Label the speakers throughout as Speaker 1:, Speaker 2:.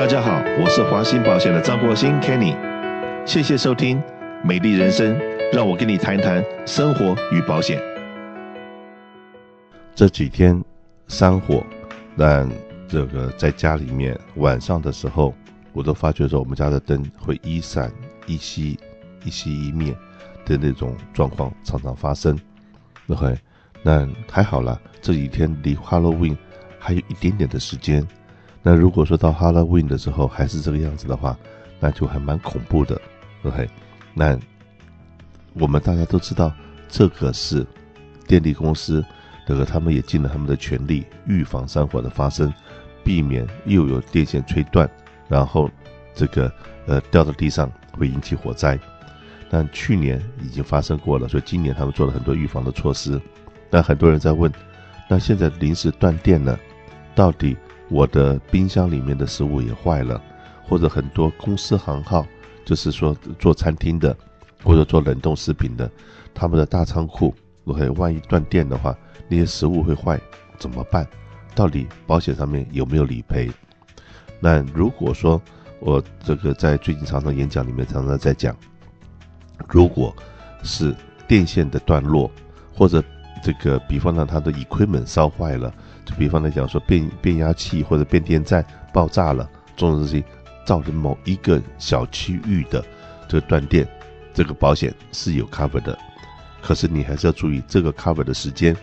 Speaker 1: 大家好，我是华兴保险的张国兴 Kenny，谢谢收听《美丽人生》，让我跟你谈谈生活与保险。
Speaker 2: 这几天山火，但这个在家里面晚上的时候，我都发觉说我们家的灯会一闪一熄，一熄一灭的那种状况常常发生。那还那还好了，这几天离 Halloween 还有一点点的时间。那如果说到 Halloween 的时候还是这个样子的话，那就还蛮恐怖的，OK？那我们大家都知道，这个是电力公司，这个他们也尽了他们的全力，预防山火的发生，避免又有电线吹断，然后这个呃掉到地上会引起火灾。但去年已经发生过了，所以今年他们做了很多预防的措施。但很多人在问，那现在临时断电了，到底？我的冰箱里面的食物也坏了，或者很多公司行号，就是说做餐厅的，或者做冷冻食品的，他们的大仓库，OK，万一断电的话，那些食物会坏，怎么办？到底保险上面有没有理赔？那如果说我这个在最近常常演讲里面常常在讲，如果是电线的断落，或者这个比方呢它的 equipment 烧坏了。比方来讲，说变变压器或者变电站爆炸了，这种东西造成某一个小区域的这个断电，这个保险是有 cover 的。可是你还是要注意这个 cover 的时间，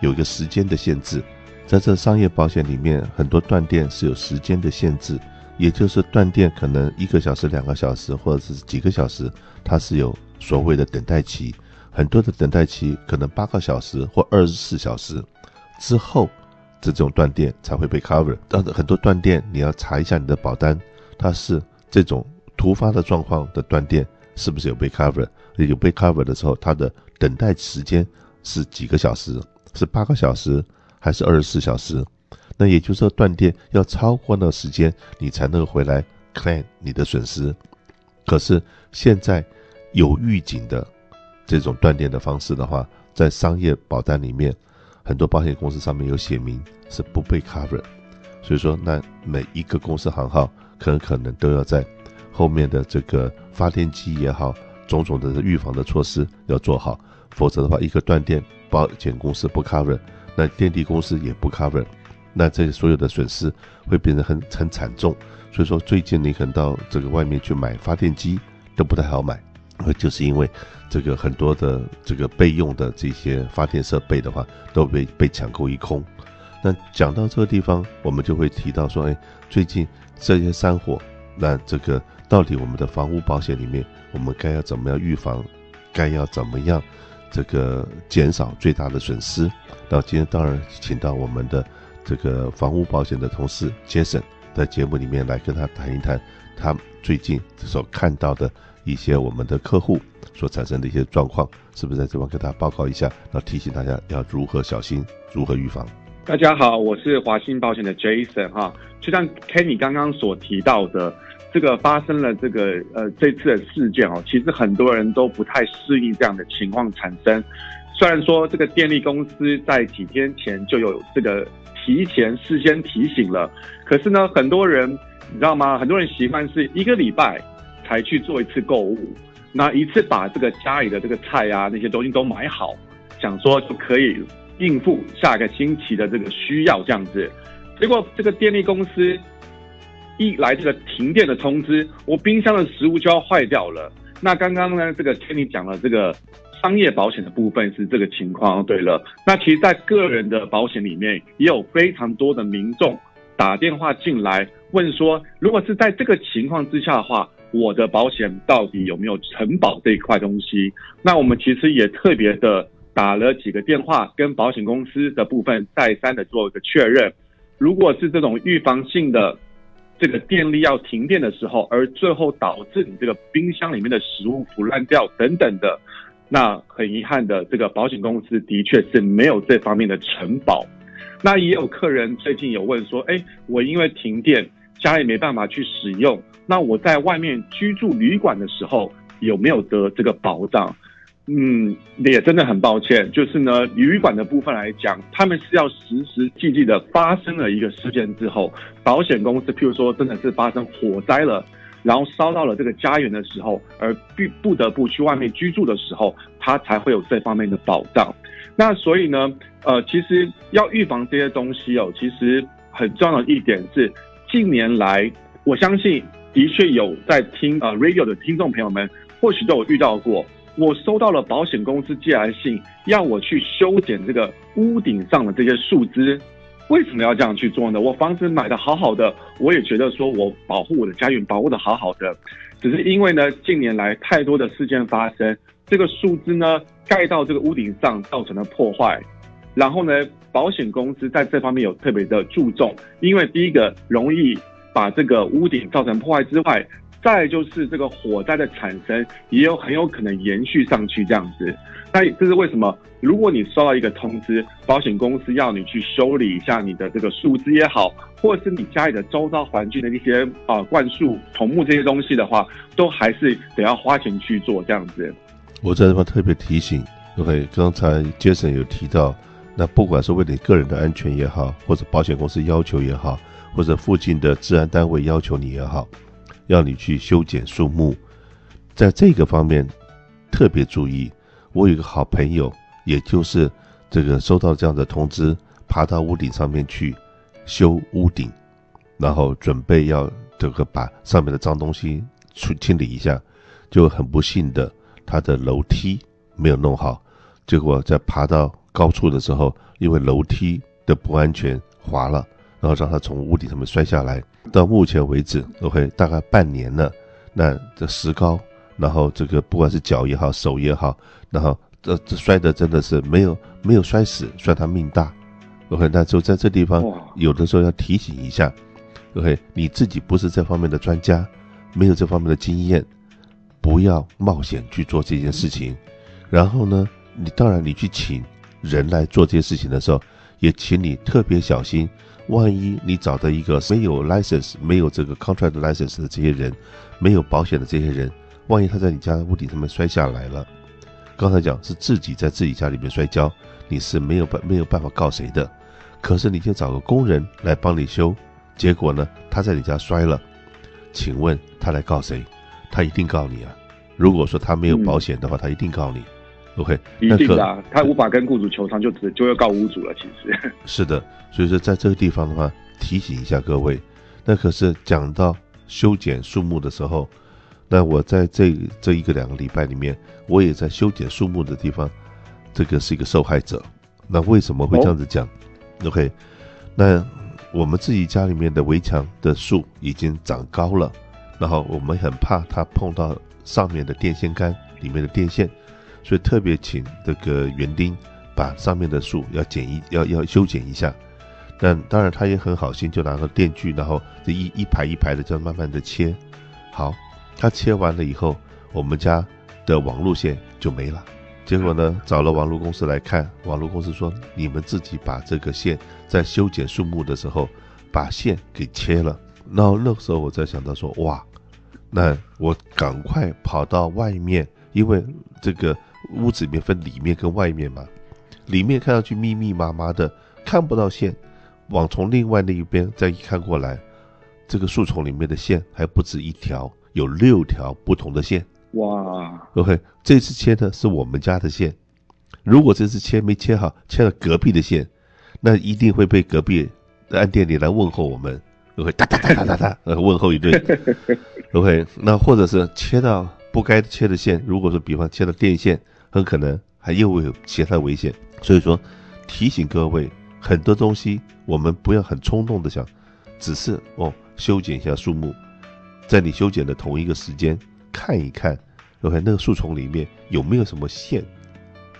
Speaker 2: 有一个时间的限制。在这商业保险里面，很多断电是有时间的限制，也就是断电可能一个小时、两个小时或者是几个小时，它是有所谓的等待期。很多的等待期可能八个小时或二十四小时之后。是这种断电才会被 cover，但是很多断电你要查一下你的保单，它是这种突发的状况的断电是不是有被 cover？有被 cover 的时候，它的等待时间是几个小时？是八个小时还是二十四小时？那也就是说断电要超过那时间，你才能回来 claim 你的损失。可是现在有预警的这种断电的方式的话，在商业保单里面。很多保险公司上面有写明是不被 cover，所以说那每一个公司行号可能可能都要在后面的这个发电机也好，种种的预防的措施要做好，否则的话一个断电，保险公司不 cover，那电力公司也不 cover，那这所有的损失会变得很很惨重。所以说最近你可能到这个外面去买发电机都不太好买。呃，就是因为这个很多的这个备用的这些发电设备的话，都被被抢购一空。那讲到这个地方，我们就会提到说，哎，最近这些山火，那这个到底我们的房屋保险里面，我们该要怎么样预防？该要怎么样这个减少最大的损失？那今天当然请到我们的这个房屋保险的同事 Jason 在节目里面来跟他谈一谈，他最近所看到的。一些我们的客户所产生的一些状况，是不是在这边跟大家报告一下，然后提醒大家要如何小心，如何预防？
Speaker 3: 大家好，我是华信保险的 Jason 哈，就像 Kenny 刚刚所提到的，这个发生了这个呃这次的事件哦，其实很多人都不太适应这样的情况产生。虽然说这个电力公司在几天前就有这个提前事先提醒了，可是呢，很多人你知道吗？很多人习惯是一个礼拜。才去做一次购物，那一次把这个家里的这个菜啊那些东西都买好，想说就可以应付下个星期的这个需要这样子。结果这个电力公司一来这个停电的通知，我冰箱的食物就要坏掉了。那刚刚呢，这个听你讲了这个商业保险的部分是这个情况。对了，那其实，在个人的保险里面，也有非常多的民众打电话进来问说，如果是在这个情况之下的话。我的保险到底有没有承保这一块东西？那我们其实也特别的打了几个电话，跟保险公司的部分再三的做一个确认。如果是这种预防性的这个电力要停电的时候，而最后导致你这个冰箱里面的食物腐烂掉等等的，那很遗憾的，这个保险公司的确是没有这方面的承保。那也有客人最近有问说，哎，我因为停电。家里没办法去使用，那我在外面居住旅馆的时候有没有得这个保障？嗯，也真的很抱歉，就是呢，旅馆的部分来讲，他们是要实实际际的发生了一个事件之后，保险公司，譬如说真的是发生火灾了，然后烧到了这个家园的时候，而必不得不去外面居住的时候，他才会有这方面的保障。那所以呢，呃，其实要预防这些东西哦，其实很重要的一点是，近年来我相信的确有在听呃 radio 的听众朋友们，或许都有遇到过。我收到了保险公司寄来信，要我去修剪这个屋顶上的这些树枝。为什么要这样去做呢？我房子买的好好的，我也觉得说我保护我的家园保护的好好的，只是因为呢近年来太多的事件发生，这个树枝呢盖到这个屋顶上造成了破坏，然后呢保险公司在这方面有特别的注重，因为第一个容易把这个屋顶造成破坏之外。再就是这个火灾的产生，也有很有可能延续上去这样子。那这是为什么？如果你收到一个通知，保险公司要你去修理一下你的这个树枝也好，或是你家里的周遭环境的一些啊、灌树、桐木这些东西的话，都还是得要花钱去做这样子。
Speaker 2: 我在这边特别提醒，OK，刚才 Jason 有提到，那不管是为你个人的安全也好，或者保险公司要求也好，或者附近的治安单位要求你也好。要你去修剪树木，在这个方面特别注意。我有一个好朋友，也就是这个收到这样的通知，爬到屋顶上面去修屋顶，然后准备要这个把上面的脏东西去清理一下，就很不幸的，他的楼梯没有弄好，结果在爬到高处的时候，因为楼梯的不安全滑了。然后让他从屋顶上面摔下来，到目前为止，OK，大概半年了。那这石膏，然后这个不管是脚也好，手也好，然后这这摔的真的是没有没有摔死，算他命大。OK，那就在这地方，有的时候要提醒一下，OK，你自己不是这方面的专家，没有这方面的经验，不要冒险去做这件事情。然后呢，你当然你去请人来做这些事情的时候，也请你特别小心。万一你找到一个没有 license、没有这个 contract license 的这些人，没有保险的这些人，万一他在你家的屋顶上面摔下来了，刚才讲是自己在自己家里面摔跤，你是没有办没有办法告谁的。可是你先找个工人来帮你修，结果呢，他在你家摔了，请问他来告谁？他一定告你啊！如果说他没有保险的话，他一定告你。OK，
Speaker 3: 一定的、啊，他无法跟雇主求偿，就只就要告屋主了。其实
Speaker 2: 是的，所以说在这个地方的话，提醒一下各位。那可是讲到修剪树木的时候，那我在这这一个两个礼拜里面，我也在修剪树木的地方，这个是一个受害者。那为什么会这样子讲、哦、？OK，那我们自己家里面的围墙的树已经长高了，然后我们很怕它碰到上面的电线杆里面的电线。所以特别请这个园丁把上面的树要剪一要要修剪一下，但当然他也很好心，就拿个电锯，然后这一一排一排的这样慢慢的切。好，他切完了以后，我们家的网路线就没了。结果呢，找了网络公司来看，网络公司说你们自己把这个线在修剪树木的时候把线给切了。然后那时候我在想到说，哇，那我赶快跑到外面，因为这个。屋子里面分里面跟外面嘛，里面看上去密密麻麻的，看不到线，往从另外那一边再一看过来，这个树丛里面的线还不止一条，有六条不同的线。哇，OK，这次切的是我们家的线，如果这次切没切好，切了隔壁的线，那一定会被隔壁的按店里来问候我们，OK，哒哒哒哒哒哒，呃，问候一顿，OK，那或者是切到不该切的线，如果说比方切到电线。很可能还又会有其他危险，所以说提醒各位，很多东西我们不要很冲动的想，只是哦修剪一下树木，在你修剪的同一个时间看一看，OK 那个树丛里面有没有什么线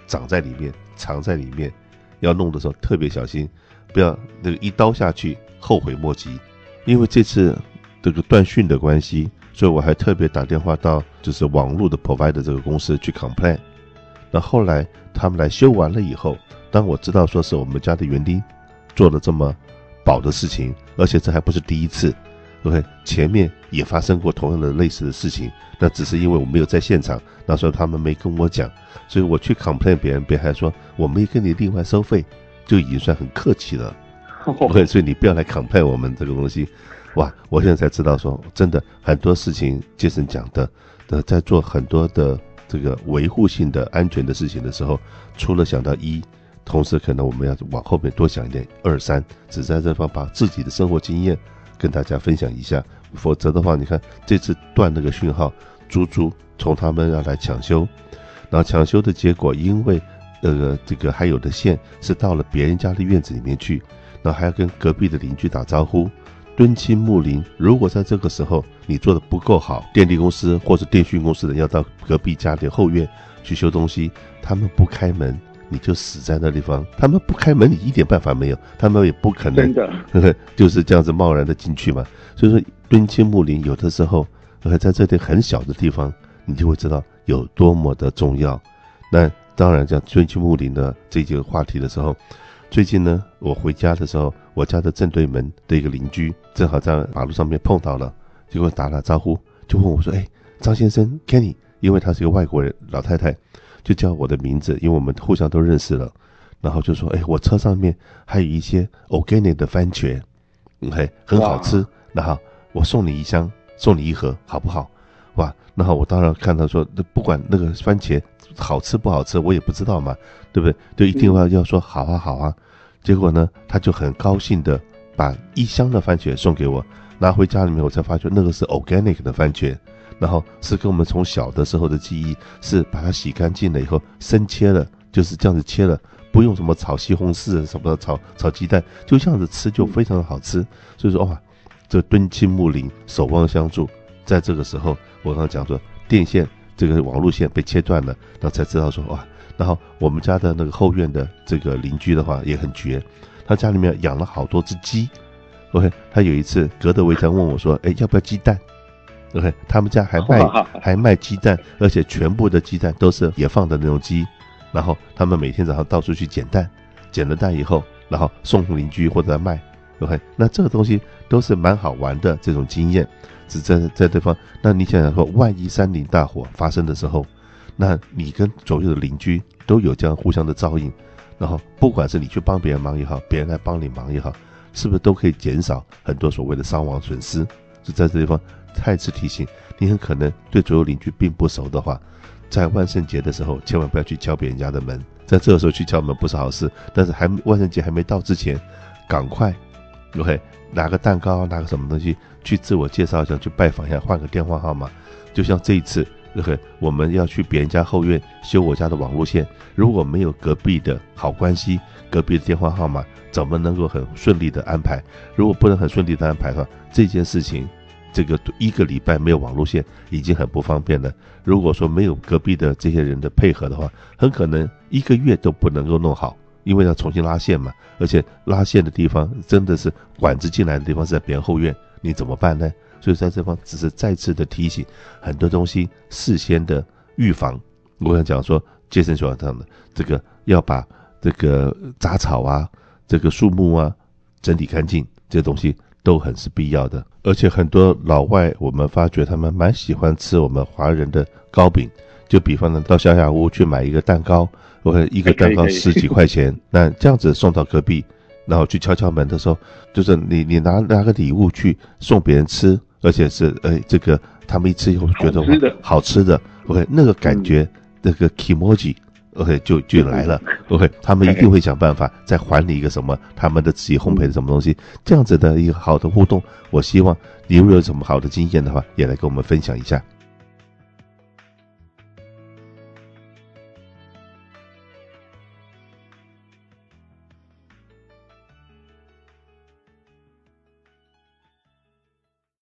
Speaker 2: 长在里面藏在里面，要弄的时候特别小心，不要那个一刀下去后悔莫及。因为这次这个断讯的关系，所以我还特别打电话到就是网络的 provider 这个公司去 complain。那后来他们来修完了以后，当我知道说是我们家的园丁做了这么宝的事情，而且这还不是第一次，OK，前面也发生过同样的类似的事情，那只是因为我没有在现场，那时候他们没跟我讲，所以我去 complain 别人，别人还说我没跟你另外收费，就已经算很客气了。OK，所以你不要来 complain 我们这个东西。哇，我现在才知道说，真的很多事情，Jason 讲的的，在做很多的这个维护性的安全的事情的时候，除了想到一，同时可能我们要往后面多想一点。二三，只在这方把自己的生活经验。跟大家分享一下，否则的话，你看这次断那个讯号，足足从他们要来抢修，然后抢修的结果，因为呃这个还有的线是到了别人家的院子里面去，然后还要跟隔壁的邻居打招呼，敦亲睦邻。如果在这个时候你做的不够好，电力公司或者电讯公司的要到隔壁家的后院去修东西，他们不开门。你就死在那地方，他们不开门，你一点办法没有，他们也不可能，
Speaker 3: 真
Speaker 2: 的，就是这样子贸然的进去嘛。所以说，敦亲睦邻，有的时候，在这点很小的地方，你就会知道有多么的重要。那当然，讲敦亲睦邻的这几个话题的时候，最近呢，我回家的时候，我家的正对门的一个邻居正好在马路上面碰到了，结果打了招呼，就问我说：“哎，张先生，Kenny，因为他是一个外国人，老太太。”就叫我的名字，因为我们互相都认识了，然后就说：“哎，我车上面还有一些 organic 的番茄，OK，很好吃，然后我送你一箱，送你一盒，好不好？哇！然后我当然看到说，那不管那个番茄好吃不好吃，我也不知道嘛，对不对？就一定要要说好啊好啊。结果呢，他就很高兴的把一箱的番茄送给我，拿回家里面，我才发觉那个是 organic 的番茄。”然后是跟我们从小的时候的记忆，是把它洗干净了以后生切了，就是这样子切了，不用什么炒西红柿什么炒炒鸡蛋，就这样子吃就非常的好吃。所以说哇，这敦亲睦邻，守望相助，在这个时候，我刚讲说电线这个网络线被切断了，然后才知道说哇，然后我们家的那个后院的这个邻居的话也很绝，他家里面养了好多只鸡，OK，他有一次隔着围墙问我说，哎，要不要鸡蛋？OK，他们家还卖还卖鸡蛋，而且全部的鸡蛋都是野放的那种鸡，然后他们每天早上到处去捡蛋，捡了蛋以后，然后送邻居或者卖。OK，那这个东西都是蛮好玩的这种经验，只在在对方。那你想想说，万一山林大火发生的时候，那你跟左右的邻居都有这样互相的照应，然后不管是你去帮别人忙也好，别人来帮你忙也好，是不是都可以减少很多所谓的伤亡损失？就在这地方。再次提醒，你很可能对左右邻居并不熟的话，在万圣节的时候，千万不要去敲别人家的门。在这个时候去敲门不是好事，但是还万圣节还没到之前，赶快，OK，拿个蛋糕，拿个什么东西去自我介绍一下，去拜访一下，换个电话号码。就像这一次那个我们要去别人家后院修我家的网络线，如果没有隔壁的好关系，隔壁的电话号码，怎么能够很顺利的安排？如果不能很顺利的安排的话，这件事情。这个一个礼拜没有网络线已经很不方便了。如果说没有隔壁的这些人的配合的话，很可能一个月都不能够弄好，因为要重新拉线嘛。而且拉线的地方真的是管子进来的地方是在别人后院，你怎么办呢？所以在这方只是再次的提醒，很多东西事先的预防。我想讲说，杰森所讲的这个要把这个杂草啊、这个树木啊整理干净，这东西。都很是必要的，而且很多老外，我们发觉他们蛮喜欢吃我们华人的糕饼。就比方呢，到小小屋去买一个蛋糕，我看一个蛋糕十几块钱，那这样子送到隔壁，然后去敲敲门的时候，就是你你拿拿个礼物去送别人吃，而且是哎这个他们一吃以后觉得哇好吃的，OK 那个感觉那个 kimoji。OK，就就来了。OK，他们一定会想办法再还你一个什么，他们的自己烘焙的什么东西，这样子的一个好的互动。我希望你如果有什么好的经验的话，也来跟我们分享一下。